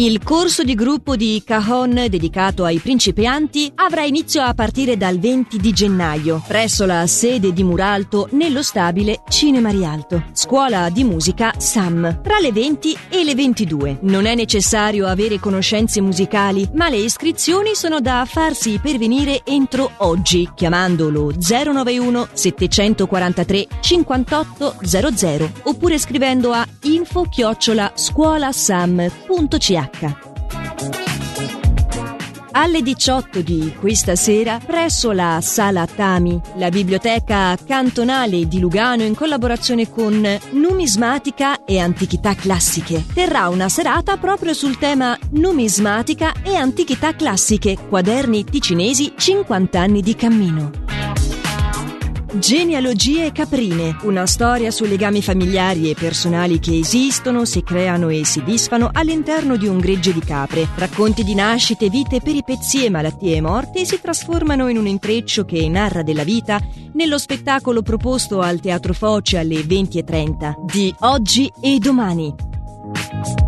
Il corso di gruppo di Cajon dedicato ai principianti avrà inizio a partire dal 20 di gennaio presso la sede di Muralto nello stabile Cinema Rialto, scuola di musica SAM, tra le 20 e le 22. Non è necessario avere conoscenze musicali, ma le iscrizioni sono da farsi pervenire entro oggi chiamando lo 091 743 5800 oppure scrivendo a info chiocciola alle 18 di questa sera, presso la Sala Tami, la biblioteca cantonale di Lugano in collaborazione con Numismatica e Antichità Classiche, terrà una serata proprio sul tema Numismatica e Antichità Classiche, quaderni ticinesi 50 anni di cammino. Genealogie caprine, una storia sui legami familiari e personali che esistono, si creano e si disfano all'interno di un gregge di capre. Racconti di nascite, vite, peripezie, malattie e morti si trasformano in un intreccio che narra della vita nello spettacolo proposto al Teatro Foce alle 20.30 di Oggi e Domani.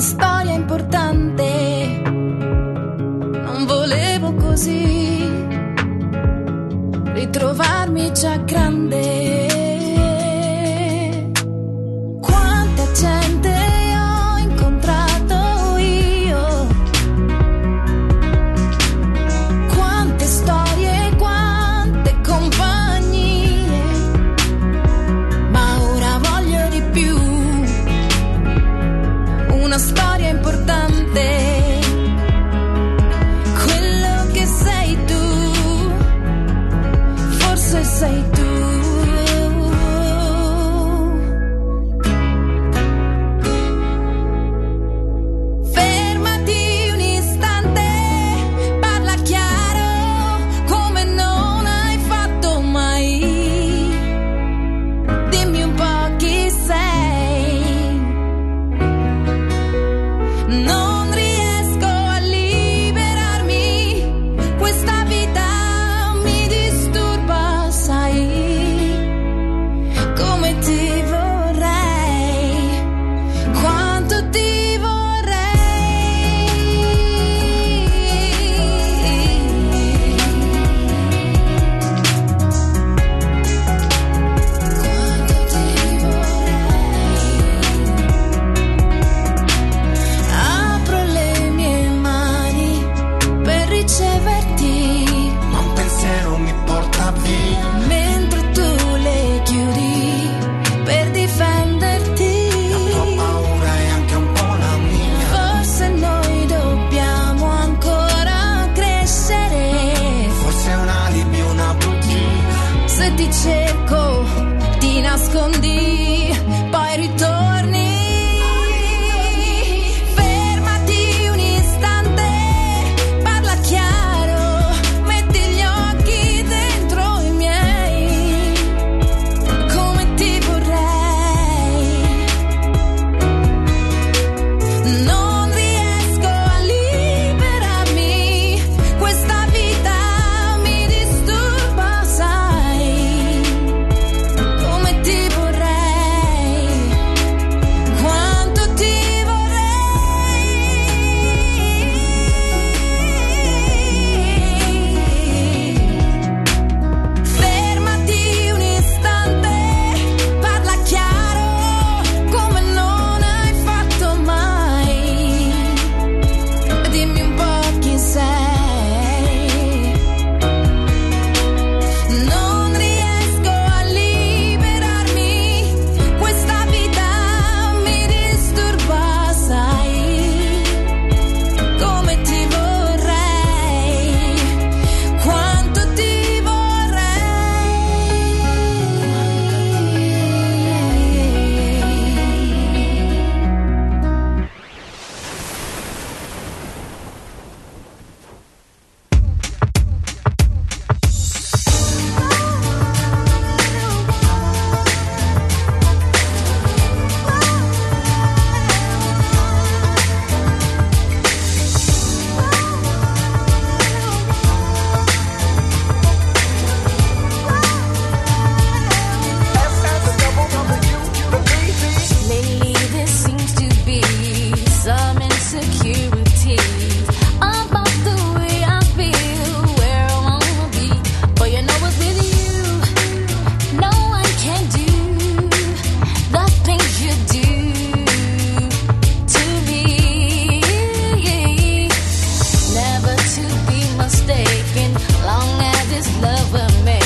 Una storia importante. Non volevo così ritrovarmi già grande reaching this love of man.